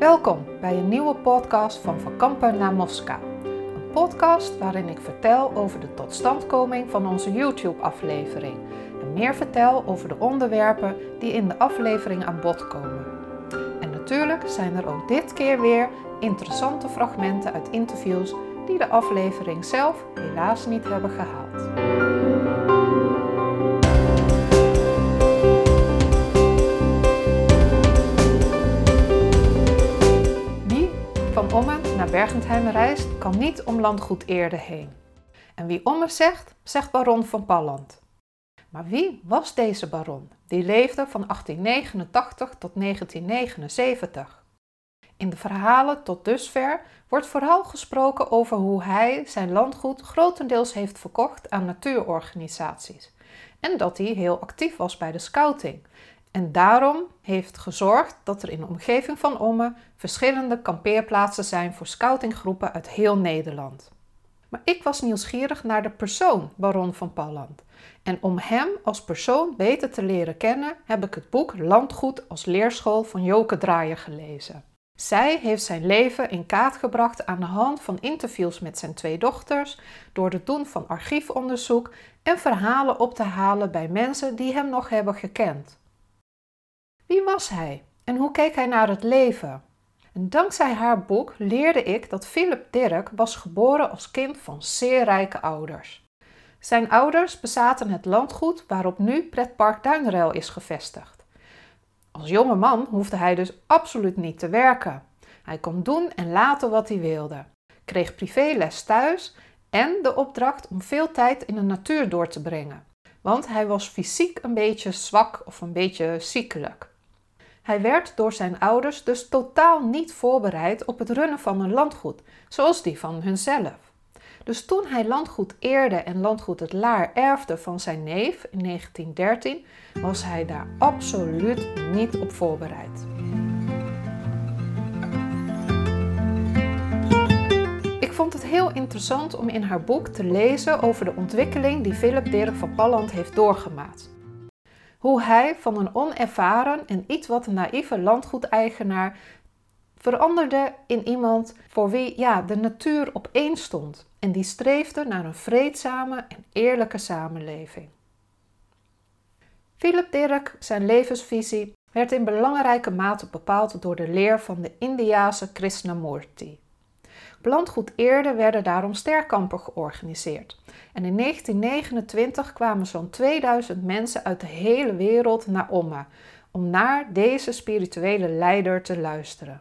Welkom bij een nieuwe podcast van Van Kampen naar Moskou. Een podcast waarin ik vertel over de totstandkoming van onze YouTube-aflevering en meer vertel over de onderwerpen die in de aflevering aan bod komen. En natuurlijk zijn er ook dit keer weer interessante fragmenten uit interviews die de aflevering zelf helaas niet hebben gehaald. Bergentheim reist, kan niet om landgoed Eerde heen. En wie Ommen zegt, zegt baron van Palland. Maar wie was deze baron? Die leefde van 1889 tot 1979. In de verhalen tot dusver wordt vooral gesproken over hoe hij zijn landgoed grotendeels heeft verkocht aan natuurorganisaties en dat hij heel actief was bij de scouting. En daarom heeft gezorgd dat er in de omgeving van Omme verschillende kampeerplaatsen zijn voor scoutinggroepen uit heel Nederland. Maar ik was nieuwsgierig naar de persoon Baron van Palland. En om hem als persoon beter te leren kennen, heb ik het boek Landgoed als leerschool van Joke Draaier gelezen. Zij heeft zijn leven in kaart gebracht aan de hand van interviews met zijn twee dochters, door het doen van archiefonderzoek en verhalen op te halen bij mensen die hem nog hebben gekend. Wie was hij en hoe keek hij naar het leven? En dankzij haar boek leerde ik dat Philip Dirk was geboren als kind van zeer rijke ouders. Zijn ouders bezaten het landgoed waarop nu pretpark Duinruil is gevestigd. Als jonge man hoefde hij dus absoluut niet te werken. Hij kon doen en laten wat hij wilde, kreeg privéles thuis en de opdracht om veel tijd in de natuur door te brengen, want hij was fysiek een beetje zwak of een beetje ziekelijk. Hij werd door zijn ouders dus totaal niet voorbereid op het runnen van een landgoed, zoals die van hunzelf. Dus toen hij landgoed Eerde en landgoed Het Laar erfde van zijn neef in 1913, was hij daar absoluut niet op voorbereid. Ik vond het heel interessant om in haar boek te lezen over de ontwikkeling die Philip Dirk van Palland heeft doorgemaakt. Hoe hij van een onervaren en iets wat naïeve landgoedeigenaar veranderde in iemand voor wie ja, de natuur op één stond en die streefde naar een vreedzame en eerlijke samenleving. Philip Dirk, zijn levensvisie, werd in belangrijke mate bepaald door de leer van de Indiase Krishnamurti. Landgoed werden daarom sterkampen georganiseerd. En in 1929 kwamen zo'n 2000 mensen uit de hele wereld naar Omma om naar deze spirituele leider te luisteren.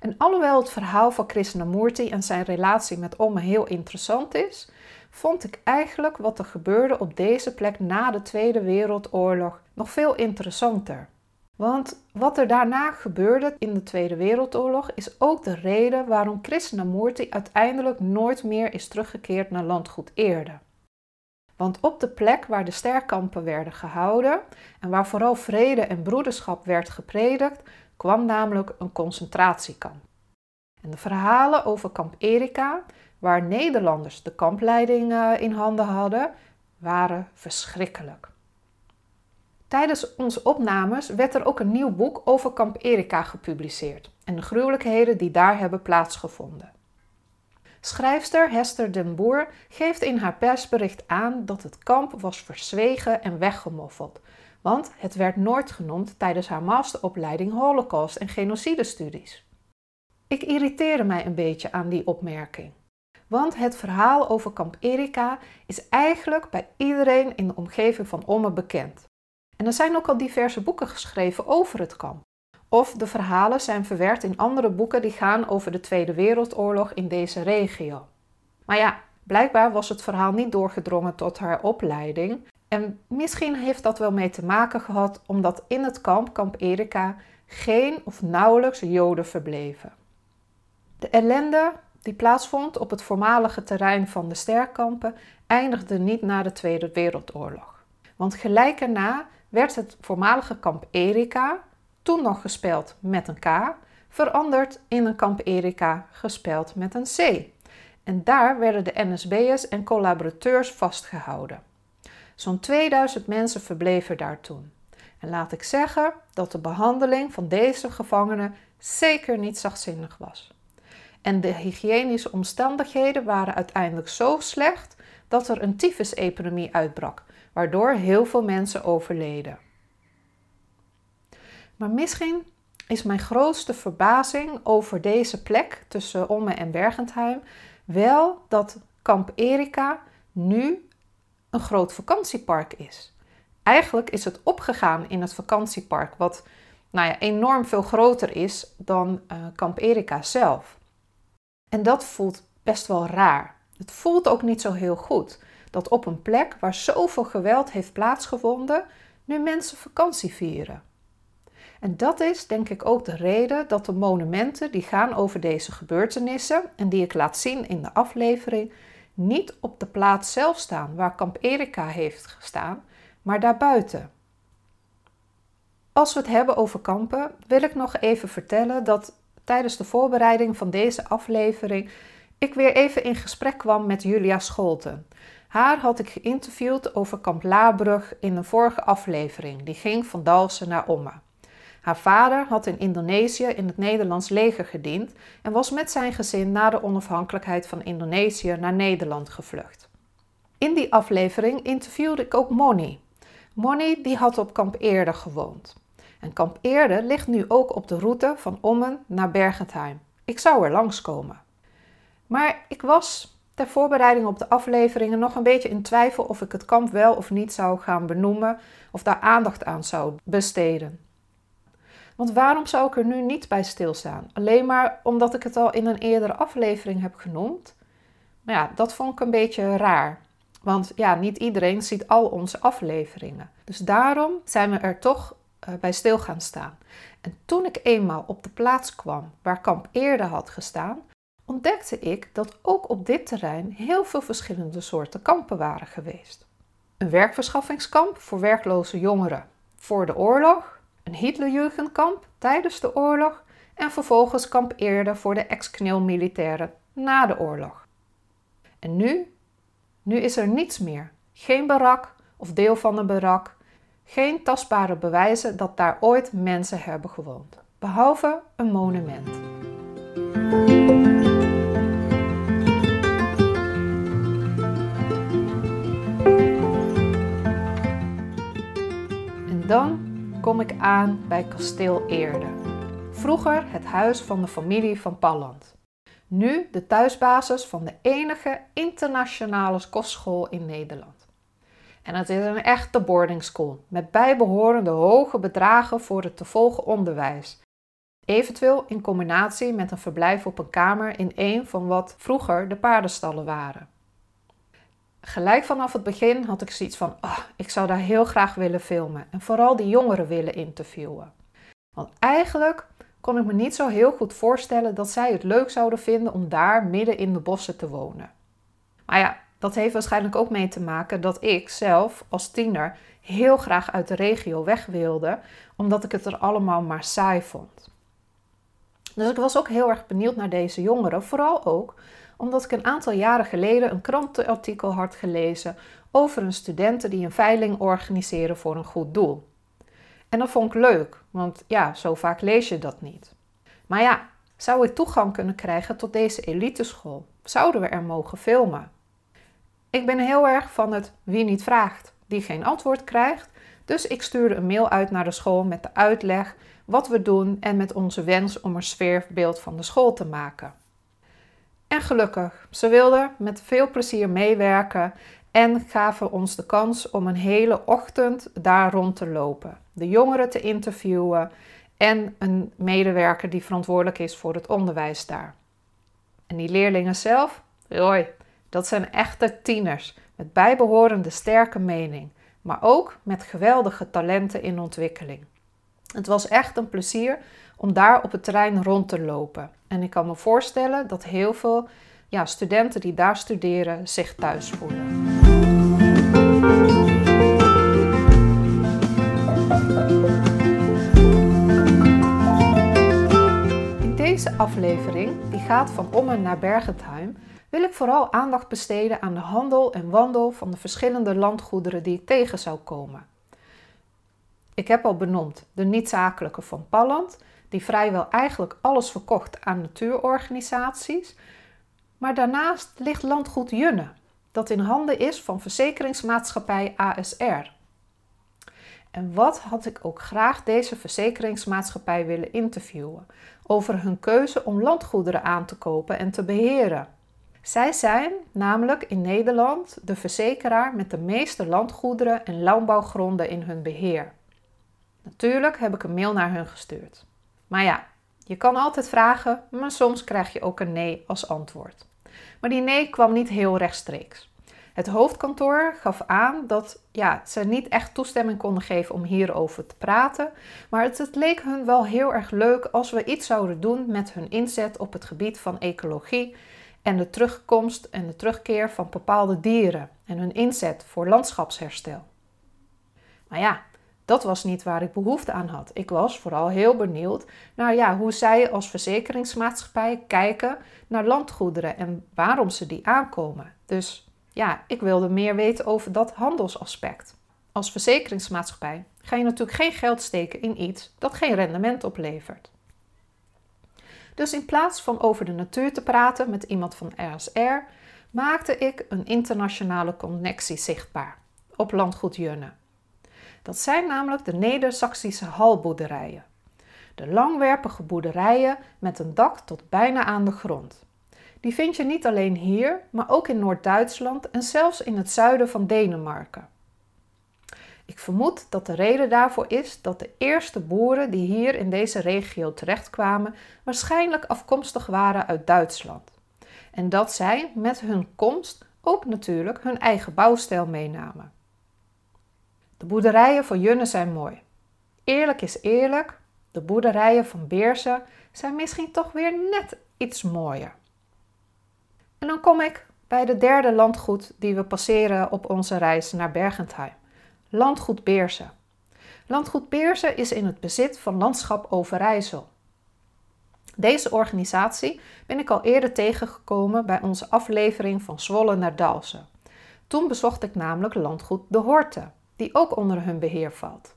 En alhoewel het verhaal van Krishnamurti en zijn relatie met Omme heel interessant is, vond ik eigenlijk wat er gebeurde op deze plek na de Tweede Wereldoorlog nog veel interessanter. Want wat er daarna gebeurde in de Tweede Wereldoorlog is ook de reden waarom Krishnamurti uiteindelijk nooit meer is teruggekeerd naar landgoed Eerde. Want op de plek waar de sterkampen werden gehouden en waar vooral vrede en broederschap werd gepredikt, kwam namelijk een concentratiekamp. En de verhalen over kamp Erika, waar Nederlanders de kampleiding eh, in handen hadden, waren verschrikkelijk. Tijdens onze opnames werd er ook een nieuw boek over kamp Erika gepubliceerd en de gruwelijkheden die daar hebben plaatsgevonden. Schrijfster Hester den Boer geeft in haar persbericht aan dat het kamp was verzwegen en weggemoffeld, want het werd nooit genoemd tijdens haar masteropleiding Holocaust en genocidestudies. Ik irriteerde mij een beetje aan die opmerking. Want het verhaal over kamp Erika is eigenlijk bij iedereen in de omgeving van Omme bekend. Er zijn ook al diverse boeken geschreven over het kamp. Of de verhalen zijn verwerkt in andere boeken die gaan over de Tweede Wereldoorlog in deze regio. Maar ja, blijkbaar was het verhaal niet doorgedrongen tot haar opleiding en misschien heeft dat wel mee te maken gehad omdat in het kamp, kamp Erika, geen of nauwelijks Joden verbleven. De ellende die plaatsvond op het voormalige terrein van de sterkampen eindigde niet na de Tweede Wereldoorlog. Want gelijk erna werd het voormalige kamp Erika, toen nog gespeld met een K, veranderd in een kamp Erika gespeld met een C. En daar werden de NSB'ers en collaborateurs vastgehouden. Zo'n 2000 mensen verbleven daar toen. En laat ik zeggen dat de behandeling van deze gevangenen zeker niet zachtzinnig was. En de hygiënische omstandigheden waren uiteindelijk zo slecht dat er een tyfusepidemie uitbrak, waardoor heel veel mensen overleden. Maar misschien is mijn grootste verbazing over deze plek tussen Omme en Bergentheim wel dat Kamp Erika nu een groot vakantiepark is. Eigenlijk is het opgegaan in het vakantiepark, wat nou ja, enorm veel groter is dan uh, Kamp Erika zelf. En dat voelt best wel raar. Het voelt ook niet zo heel goed dat op een plek waar zoveel geweld heeft plaatsgevonden, nu mensen vakantie vieren. En dat is denk ik ook de reden dat de monumenten die gaan over deze gebeurtenissen en die ik laat zien in de aflevering niet op de plaats zelf staan waar Kamp Erika heeft gestaan, maar daarbuiten. Als we het hebben over kampen, wil ik nog even vertellen dat tijdens de voorbereiding van deze aflevering ik weer even in gesprek kwam met Julia Scholten. Haar had ik geïnterviewd over kamp Laarbrug in een vorige aflevering. Die ging van Dalsen naar Omme. Haar vader had in Indonesië in het Nederlands leger gediend en was met zijn gezin na de onafhankelijkheid van Indonesië naar Nederland gevlucht. In die aflevering interviewde ik ook Moni. Moni die had op kamp Eerde gewoond. En kamp Eerde ligt nu ook op de route van Ommen naar Bergentheim. Ik zou er langskomen. Maar ik was ter voorbereiding op de afleveringen nog een beetje in twijfel of ik het kamp wel of niet zou gaan benoemen of daar aandacht aan zou besteden. Want waarom zou ik er nu niet bij stilstaan? Alleen maar omdat ik het al in een eerdere aflevering heb genoemd? Nou ja, dat vond ik een beetje raar. Want ja, niet iedereen ziet al onze afleveringen. Dus daarom zijn we er toch uh, bij stil gaan staan. En toen ik eenmaal op de plaats kwam waar kamp eerder had gestaan, ontdekte ik dat ook op dit terrein heel veel verschillende soorten kampen waren geweest. Een werkverschaffingskamp voor werkloze jongeren voor de oorlog, een Hitlerjugendkamp tijdens de oorlog en vervolgens kamp eerder voor de ex-KNIL-militairen na de oorlog. En nu? Nu is er niets meer. Geen barak of deel van een barak. Geen tastbare bewijzen dat daar ooit mensen hebben gewoond. Behalve een monument. Dan kom ik aan bij kasteel Eerde. Vroeger het huis van de familie van Palland. Nu de thuisbasis van de enige internationale kostschool in Nederland. En het is een echte boarding school met bijbehorende hoge bedragen voor het te volgen onderwijs. Eventueel in combinatie met een verblijf op een kamer in een van wat vroeger de paardenstallen waren. Gelijk vanaf het begin had ik zoiets van: oh, ik zou daar heel graag willen filmen en vooral die jongeren willen interviewen. Want eigenlijk kon ik me niet zo heel goed voorstellen dat zij het leuk zouden vinden om daar midden in de bossen te wonen. Maar ja, dat heeft waarschijnlijk ook mee te maken dat ik zelf als tiener heel graag uit de regio weg wilde, omdat ik het er allemaal maar saai vond. Dus ik was ook heel erg benieuwd naar deze jongeren, vooral ook omdat ik een aantal jaren geleden een krantenartikel had gelezen over een studenten die een veiling organiseren voor een goed doel. En dat vond ik leuk, want ja, zo vaak lees je dat niet. Maar ja, zou ik toegang kunnen krijgen tot deze eliteschool? Zouden we er mogen filmen? Ik ben heel erg van het wie niet vraagt, die geen antwoord krijgt. Dus ik stuurde een mail uit naar de school met de uitleg wat we doen en met onze wens om een sfeerbeeld van de school te maken. En gelukkig, ze wilden met veel plezier meewerken en gaven ons de kans om een hele ochtend daar rond te lopen, de jongeren te interviewen en een medewerker die verantwoordelijk is voor het onderwijs daar. En die leerlingen zelf, hoi, dat zijn echte tieners met bijbehorende sterke mening, maar ook met geweldige talenten in ontwikkeling. Het was echt een plezier om daar op het terrein rond te lopen. En ik kan me voorstellen dat heel veel ja, studenten die daar studeren zich thuis voelen. In deze aflevering, die gaat van Ommen naar Bergentheim, wil ik vooral aandacht besteden aan de handel en wandel van de verschillende landgoederen die ik tegen zou komen. Ik heb al benoemd de niet-zakelijke van Palland, die vrijwel eigenlijk alles verkocht aan natuurorganisaties. Maar daarnaast ligt landgoed Junne, dat in handen is van verzekeringsmaatschappij ASR. En wat had ik ook graag deze verzekeringsmaatschappij willen interviewen over hun keuze om landgoederen aan te kopen en te beheren. Zij zijn namelijk in Nederland de verzekeraar met de meeste landgoederen en landbouwgronden in hun beheer. Natuurlijk heb ik een mail naar hun gestuurd. Maar ja, je kan altijd vragen, maar soms krijg je ook een nee als antwoord. Maar die nee kwam niet heel rechtstreeks. Het hoofdkantoor gaf aan dat ja, ze niet echt toestemming konden geven om hierover te praten, maar het, het, leek hun wel heel erg leuk als we iets zouden doen met hun inzet op het gebied van ecologie en de terugkomst en de terugkeer van bepaalde dieren en hun inzet voor landschapsherstel. Maar ja, dat was niet waar ik behoefte aan had. Ik was vooral heel benieuwd naar ja, hoe zij als verzekeringsmaatschappij kijken naar landgoederen en waarom ze die aankomen. Dus ja, ik wilde meer weten over dat handelsaspect. Als verzekeringsmaatschappij ga je natuurlijk geen geld steken in iets dat geen rendement oplevert. Dus in plaats van over de natuur te praten met iemand van RSR, maakte ik een internationale connectie zichtbaar op landgoed Junne. Dat zijn namelijk de Neder-Saxische halboerderijen. De langwerpige boerderijen met een dak tot bijna aan de grond. Die vind je niet alleen hier, maar ook in Noord-Duitsland en zelfs in het zuiden van Denemarken. Ik vermoed dat de reden daarvoor is dat de eerste boeren die hier in deze regio terechtkwamen waarschijnlijk afkomstig waren uit Duitsland. En dat zij met hun komst ook natuurlijk hun eigen bouwstijl meenamen. De boerderijen van Junne zijn mooi. Eerlijk is eerlijk, de boerderijen van Beersen zijn misschien toch weer net iets mooier. En dan kom ik bij de derde landgoed die we passeren op onze reis naar Bergentheim. Landgoed Beersen. Landgoed Beersen is in het bezit van Landschap Overijssel. Deze organisatie ben ik al eerder tegengekomen bij onze aflevering van Zwolle naar Dalsen. Toen bezocht ik namelijk landgoed De Horte, die ook onder hun beheer valt.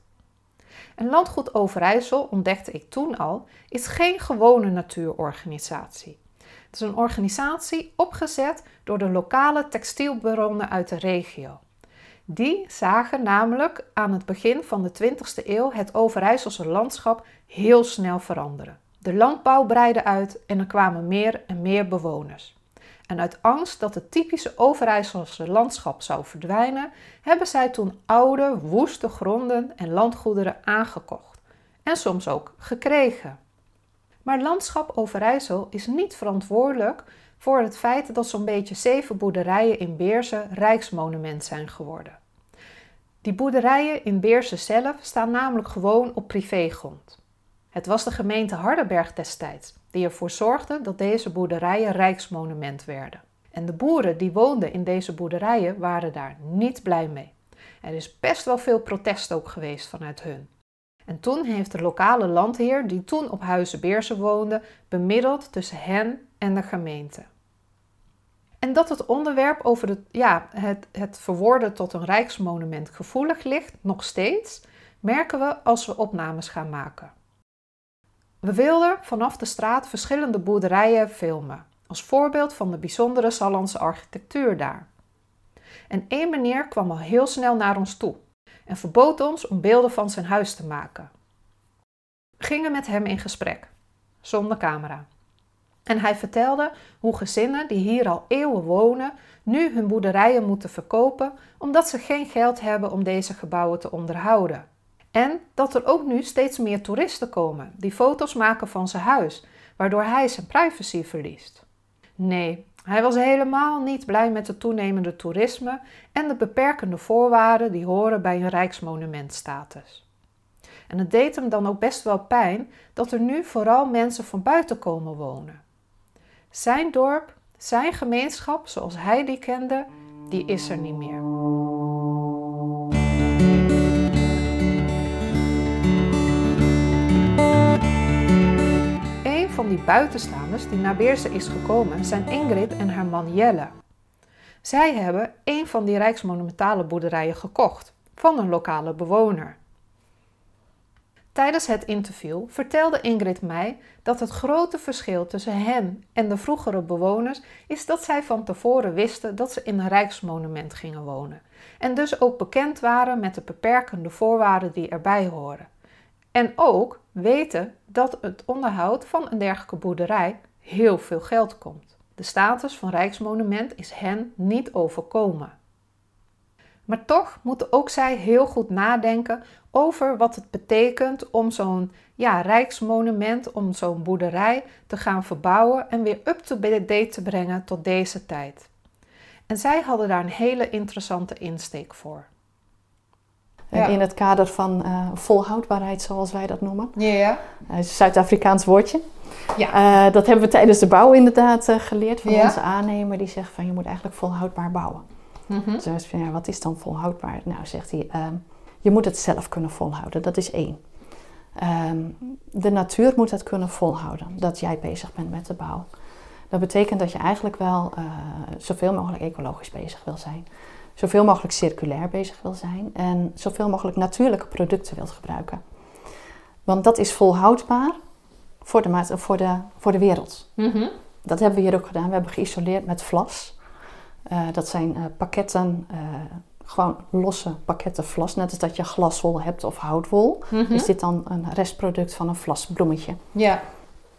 En Landgoed Overijssel, ontdekte ik toen al, is geen gewone natuurorganisatie. Het is een organisatie opgezet door de lokale textielbaronnen uit de regio. Die zagen namelijk aan het begin van de 20e eeuw het Overijsselse landschap heel snel veranderen. De landbouw breidde uit en er kwamen meer en meer bewoners. En uit angst dat het typische Overijsselse landschap zou verdwijnen, hebben zij toen oude, woeste gronden en landgoederen aangekocht. En soms ook gekregen. Maar landschap Overijssel is niet verantwoordelijk voor het feit dat zo'n beetje zeven boerderijen in Beersen rijksmonument zijn geworden. Die boerderijen in Beersen zelf staan namelijk gewoon op privégrond. Het was de gemeente Hardenberg destijds die ervoor zorgde dat deze boerderijen rijksmonument werden. En de boeren die woonden in deze boerderijen waren daar niet blij mee. Er is best wel veel protest ook geweest vanuit hun. En toen heeft de lokale landheer, die toen op Huizen Beersen woonde, bemiddeld tussen hen en de gemeente. En dat het onderwerp over ja, het, het verwoorden tot een rijksmonument gevoelig ligt, nog steeds, merken we als we opnames gaan maken. We wilden vanaf de straat verschillende boerderijen filmen, als voorbeeld van de bijzondere Sallandse architectuur daar. En één meneer kwam al heel snel naar ons toe en verbood ons om beelden van zijn huis te maken. We gingen met hem in gesprek, zonder camera. En hij vertelde hoe gezinnen die hier al eeuwen wonen, nu hun boerderijen moeten verkopen omdat ze geen geld hebben om deze gebouwen te onderhouden. En dat er ook nu steeds meer toeristen komen die foto's maken van zijn huis, waardoor hij zijn privacy verliest. Nee, hij was helemaal niet blij met het toenemende toerisme en de beperkende voorwaarden die horen bij een rijksmonumentstatus. En het deed hem dan ook best wel pijn dat er nu vooral mensen van buiten komen wonen. Zijn dorp, zijn gemeenschap zoals hij die kende, die is er niet meer. Van die buitenstaanders die naar Beersen is gekomen zijn Ingrid en haar man Jelle. Zij hebben een van die rijksmonumentale boerderijen gekocht van een lokale bewoner. Tijdens het interview vertelde Ingrid mij dat het grote verschil tussen hen en de vroegere bewoners is dat zij van tevoren wisten dat ze in een rijksmonument gingen wonen en dus ook bekend waren met de beperkende voorwaarden die erbij horen. En ook weten dat het onderhoud van een dergelijke boerderij heel veel geld komt. De status van rijksmonument is hen niet overkomen. Maar toch moeten ook zij heel goed nadenken over wat het betekent om zo'n ja, rijksmonument, om zo'n boerderij te gaan verbouwen en weer up-to-date te brengen tot deze tijd. En zij hadden daar een hele interessante insteek voor. In het kader van uh, volhoudbaarheid, zoals wij dat noemen. Ja. ja. Uh, is een Zuid-Afrikaans woordje. Ja. Uh, dat hebben we tijdens de bouw inderdaad geleerd van onze aannemer. Die zegt van je moet eigenlijk volhoudbaar bouwen. Mm -hmm. Dus van, ja, wat is dan volhoudbaar? Nou, zegt hij, ehm, je moet het zelf kunnen volhouden. Dat is één. Um, de natuur moet het kunnen volhouden, dat jij bezig bent met de bouw. Dat betekent dat je eigenlijk wel zoveel mogelijk ecologisch bezig wil zijn. Zoveel mogelijk circulair bezig wil zijn. En zoveel mogelijk natuurlijke producten wilt gebruiken. Want dat is volhoudbaar voor de, voor de, voor de wereld. Mm -hmm. Dat hebben we hier ook gedaan. We hebben geïsoleerd met vlas. Uh, dat zijn uh, pakketten, uh, gewoon losse pakketten vlas. Net als dat je glaswol hebt of houtwol. Mm -hmm. Is dit dan een restproduct van een vlasbloemetje? Ja.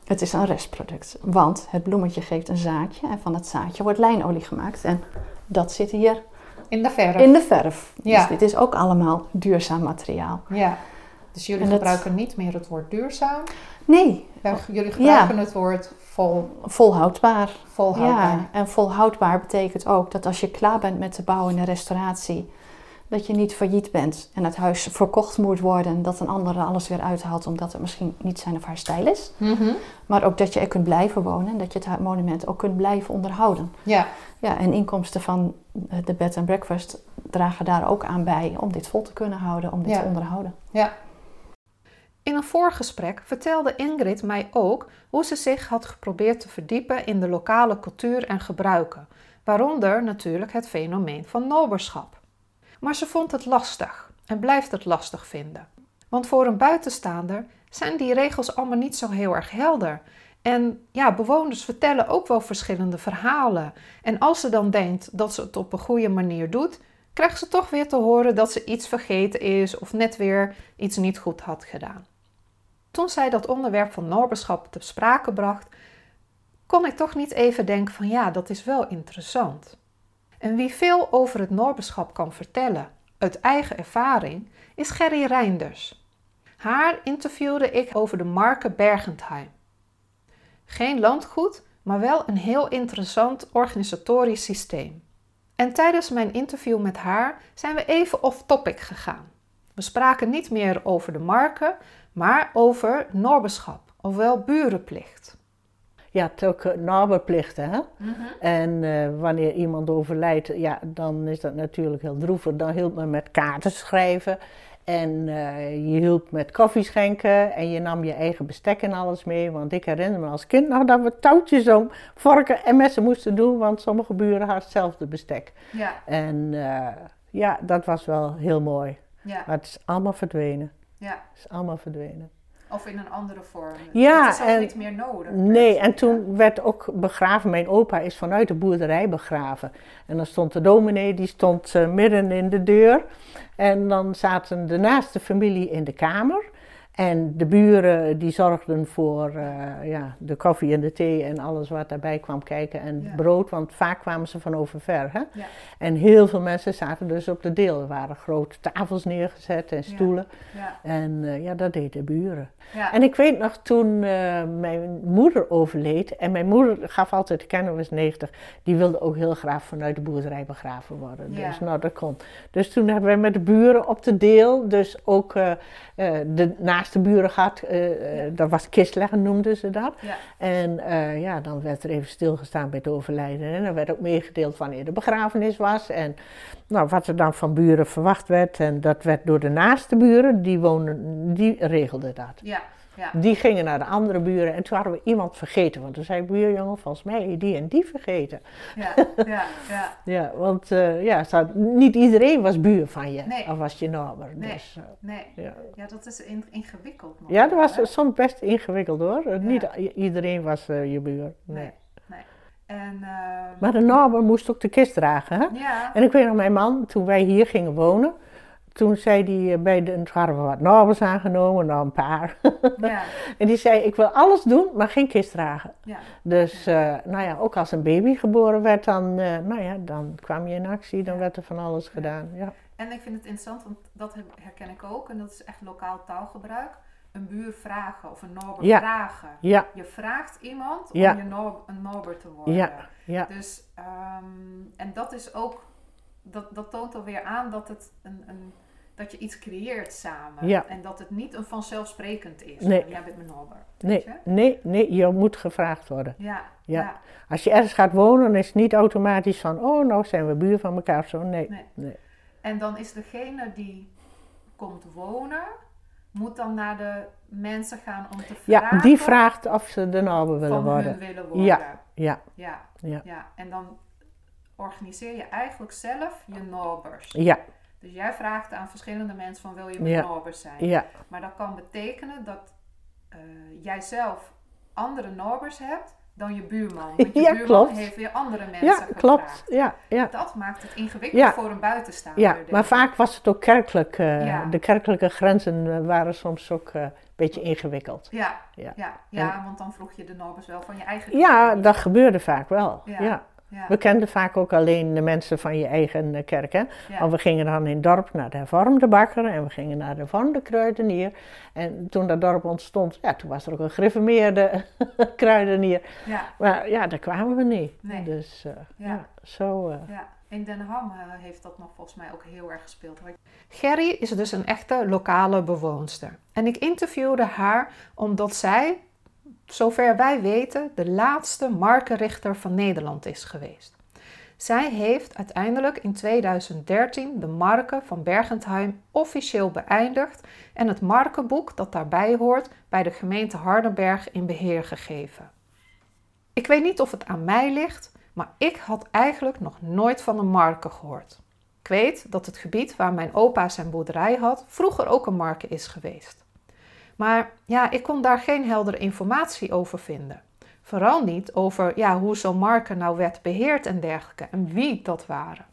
Het is een restproduct, want het bloemetje geeft een zaadje en van het zaadje wordt lijnolie gemaakt. En dat zit hier in de verf. In de verf. Ja. Dus dit is ook allemaal duurzaam materiaal. Ja. Dus jullie en gebruiken niet meer het woord duurzaam? Nee. Jullie gebruiken ja. het woord vol... volhoudbaar. Volhoudbaar. Ja. En volhoudbaar betekent ook dat als je klaar bent met de bouw en de restauratie, dat je niet failliet bent en het huis verkocht moet worden, dat een ander er alles weer uithaalt omdat het misschien niet zijn of haar stijl is. Mm -hmm. Maar ook dat je er kunt blijven wonen en dat je het monument ook kunt blijven onderhouden. Ja. Ja, en inkomsten van de bed and breakfast dragen daar ook aan bij om dit vol te kunnen houden, om dit ja. te onderhouden. Ja. In een voorgesprek vertelde Ingrid mij ook hoe ze zich had geprobeerd te verdiepen in de lokale cultuur en gebruiken, waaronder natuurlijk het fenomeen van noberschap. Maar ze vond het lastig en blijft het lastig vinden. Want voor een buitenstaander zijn die regels allemaal niet zo heel erg helder. En ja, bewoners vertellen ook wel verschillende verhalen. En als ze dan denkt dat ze het op een goede manier doet, krijgt ze toch weer te horen dat ze iets vergeten is of net weer iets niet goed had gedaan. Toen zij dat onderwerp van noberschap te sprake bracht, kon ik toch niet even denken van ja, dat is wel interessant. En wie veel over het Noorberschap kan vertellen, uit eigen ervaring, is Gerry Reinders. Haar interviewde ik over de marke Bergentheim. Geen landgoed, maar wel een heel interessant organisatorisch systeem. En tijdens mijn interview met haar zijn we even off-topic gegaan. We spraken niet meer over de marke, maar over Noorberschap, ofwel burenplicht. Ja, het ook naberplichten. Hè? Mm -hmm. En uh, wanneer iemand overlijdt, ja, dan is dat natuurlijk heel droevig. Dan hielp me met kaarten schrijven. En uh, je hielp met koffie schenken. En je nam je eigen bestek en alles mee. Want ik herinner me als kind nog dat we touwtjes om vorken en messen moesten doen. Want sommige buren hadden hetzelfde bestek. Ja. En uh, ja, dat was wel heel mooi. Ja. Maar het is allemaal verdwenen. Ja. Het is allemaal verdwenen. Of in een andere vorm. Ja, het is en, niet meer nodig. Nee, en toen werd ook begraven. Mijn opa is vanuit de boerderij begraven. En dan stond de dominee, die stond uh, midden in de deur. En dan zaten de naaste familie in de kamer. En de buren die zorgden voor uh, ja, de koffie en de thee en alles wat daarbij kwam kijken. En Ja. brood, want vaak kwamen ze van overver. Hè? Ja. En heel veel mensen zaten dus op de deel. Er waren grote tafels neergezet en stoelen. Ja. En eh, ja, dat deden de buren. En ik weet nog toen eh, mijn moeder overleed, en mijn moeder gaf altijd kennen, was 90, die wilde ook heel graag vanuit de boerderij begraven worden. Dus nou, dat kon. Dus toen hebben wij met de buren op de deel, dus ook eh, eh, de naaste buren gehad, eh, eh, dat was kistleggen noemden ze dat. Ja. En eh, ja, dan werd er even stilgestaan bij het overlijden. En dan werd ook meegedeeld wanneer de begrafenis was. En nou, wat er dan van buren verwacht werd. En dat werd door de naaste buren, die, wonen, die regelden dat. Ja. Ja. Die gingen naar de andere buren en toen hadden we iemand vergeten. Want toen zei buurjongen, volgens mij die en die vergeten. Ja, ja, ja. Ja, want eh, ja, niet iedereen was buur van je. Nee. Of was je naaber. Nee. Dus, eh, Nee, ja. ja, dat is in- ingewikkeld. nog ja, dat was hè? soms best ingewikkeld hoor. Niet iedereen was eh, je buur. Nee. Nee. En, ehm, Maar de naaber moest ook de kist dragen. Hè? ja, En ik weet nog, mijn man, toen wij hier gingen wonen, toen zei hij eh, bij de, toen hadden we wat nabers aangenomen, nou een paar. ja, en die zei, ik wil alles doen, maar geen kist dragen. ja, Dus, eh, nou ja, ook als een baby geboren werd, dan, eh, nou ja, dan kwam je in actie, dan Ja. werd er van alles gedaan. Ja, En ik vind het interessant, want dat herken ik ook. En dat is echt lokaal taalgebruik. Een buur vragen of een nobber Ja. vragen. ja, Je vraagt iemand om je een nobber te worden. ja, ja, Dus, ehm, en dat is ook, dat, dat toont alweer aan dat, het een, een, dat je iets creëert samen. Ja. En dat het niet een vanzelfsprekend is. Nee. Jij bent mijn nobber. nee, nee, nee, je moet gevraagd worden. Ja, Ja. ja. Als je ergens gaat wonen, is het niet automatisch van, oh, nou zijn we buur van elkaar of zo. Nee, Nee. nee. En dan is degene die komt wonen, moet dan naar de mensen gaan om te vragen. Ja, die vraagt of ze de nabber willen worden. willen worden. Ja. Ja, Ja, ja, ja. En dan organiseer je eigenlijk zelf je nobers. ja, Dus jij vraagt aan verschillende mensen van wil je mijn Ja. zijn. ja, Maar dat kan betekenen dat eh, jij zelf andere nobers hebt dan je buurman. Want je Ja, buurman klopt. heeft weer andere mensen ja, gevraagd. klopt. Ja, ja. Dat maakt het ingewikkeld Ja. voor een buitenstaander. Ja, denk maar vaak was het ook kerkelijk. eh, Ja. De kerkelijke grenzen eh, waren soms ook een beetje ingewikkeld. Ja, Ja. ja. want dan vroeg je de nobers wel van je eigen Ja, dat gebeurde vaak wel. Ja. Ja. We kenden vaak ook alleen de mensen van je eigen eh, kerk. Hè? ja. Want we gingen dan in het dorp naar de hervormde bakker en we gingen naar de hervormde kruidenier. En toen dat dorp ontstond, ja, toen was er ook een gereformeerde kruidenier. ja, Maar ja, daar kwamen we niet. Nee. Dus eh, Ja. ja. zo... eh, ja. In Den Ham heeft dat nog volgens mij ook heel erg gespeeld. Gerry is dus een echte lokale bewoonster. En ik interviewde haar omdat zij, zover wij weten, de laatste markenrichter van Nederland is geweest. Zij heeft uiteindelijk in 2013 de marken van Bergentheim officieel beëindigd en het markenboek dat daarbij hoort bij de gemeente Hardenberg in beheer gegeven. Ik weet niet of het aan mij ligt, maar ik had eigenlijk nog nooit van een marke gehoord. Ik weet dat het gebied waar mijn opa zijn boerderij had vroeger ook een marke is geweest. Maar ja, ik kon daar geen heldere informatie over vinden. Vooral niet over ja, hoe zo'n marke nou werd beheerd en dergelijke en wie dat waren.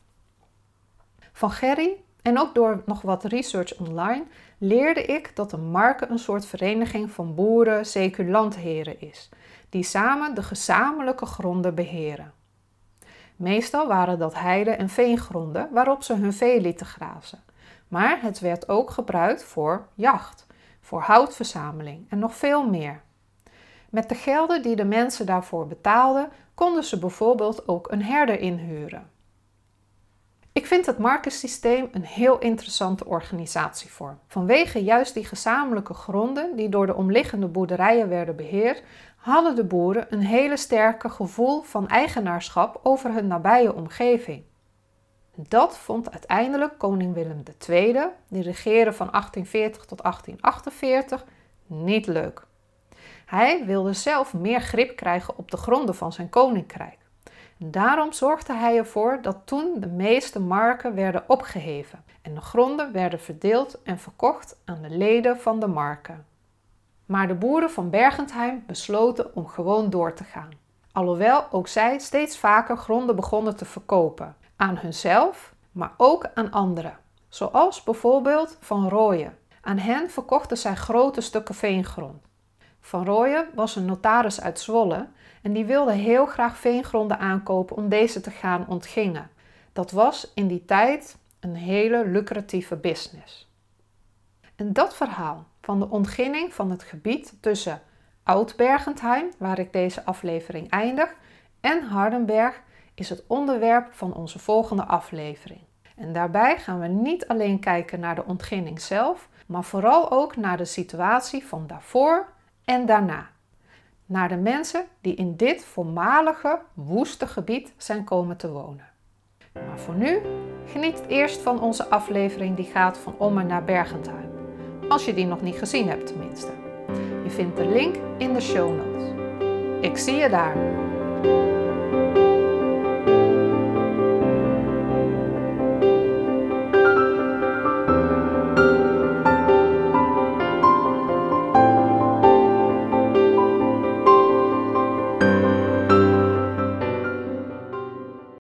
Van Gerry en ook door nog wat research online leerde ik dat een marke een soort vereniging van boeren, seculantheren is, die samen de gezamenlijke gronden beheren. Meestal waren dat heide- en veengronden waarop ze hun vee lieten grazen. Maar het werd ook gebruikt voor jacht, voor houtverzameling en nog veel meer. Met de gelden die de mensen daarvoor betaalden, konden ze bijvoorbeeld ook een herder inhuren. Ik vind het markensysteem een heel interessante organisatievorm. Vanwege juist die gezamenlijke gronden die door de omliggende boerderijen werden beheerd, hadden de boeren een hele sterke gevoel van eigenaarschap over hun nabije omgeving. Dat vond uiteindelijk koning Willem II, die regeerde van 1840 tot 1848, niet leuk. Hij wilde zelf meer grip krijgen op de gronden van zijn koninkrijk. Daarom zorgde hij ervoor dat toen de meeste marken werden opgeheven en de gronden werden verdeeld en verkocht aan de leden van de marken. Maar de boeren van Bergentheim besloten om gewoon door te gaan. Alhoewel ook zij steeds vaker gronden begonnen te verkopen. Aan hunzelf, maar ook aan anderen. Zoals bijvoorbeeld Van Rooyen. Aan hen verkochten zij grote stukken veengrond. Van Rooyen was een notaris uit Zwolle en die wilde heel graag veengronden aankopen om deze te gaan ontgingen. Dat was in die tijd een hele lucratieve business. En dat verhaal van de ontginning van het gebied tussen Oud-Bergentheim, waar ik deze aflevering eindig, en Hardenberg is het onderwerp van onze volgende aflevering. En daarbij gaan we niet alleen kijken naar de ontginning zelf, maar vooral ook naar de situatie van daarvoor en daarna. Naar de mensen die in dit voormalige woeste gebied zijn komen te wonen. Maar voor nu, geniet eerst van onze aflevering die gaat van Ommen naar Bergentheim. Als je die nog niet gezien hebt tenminste. Je vindt de link in de show notes. Ik zie je daar.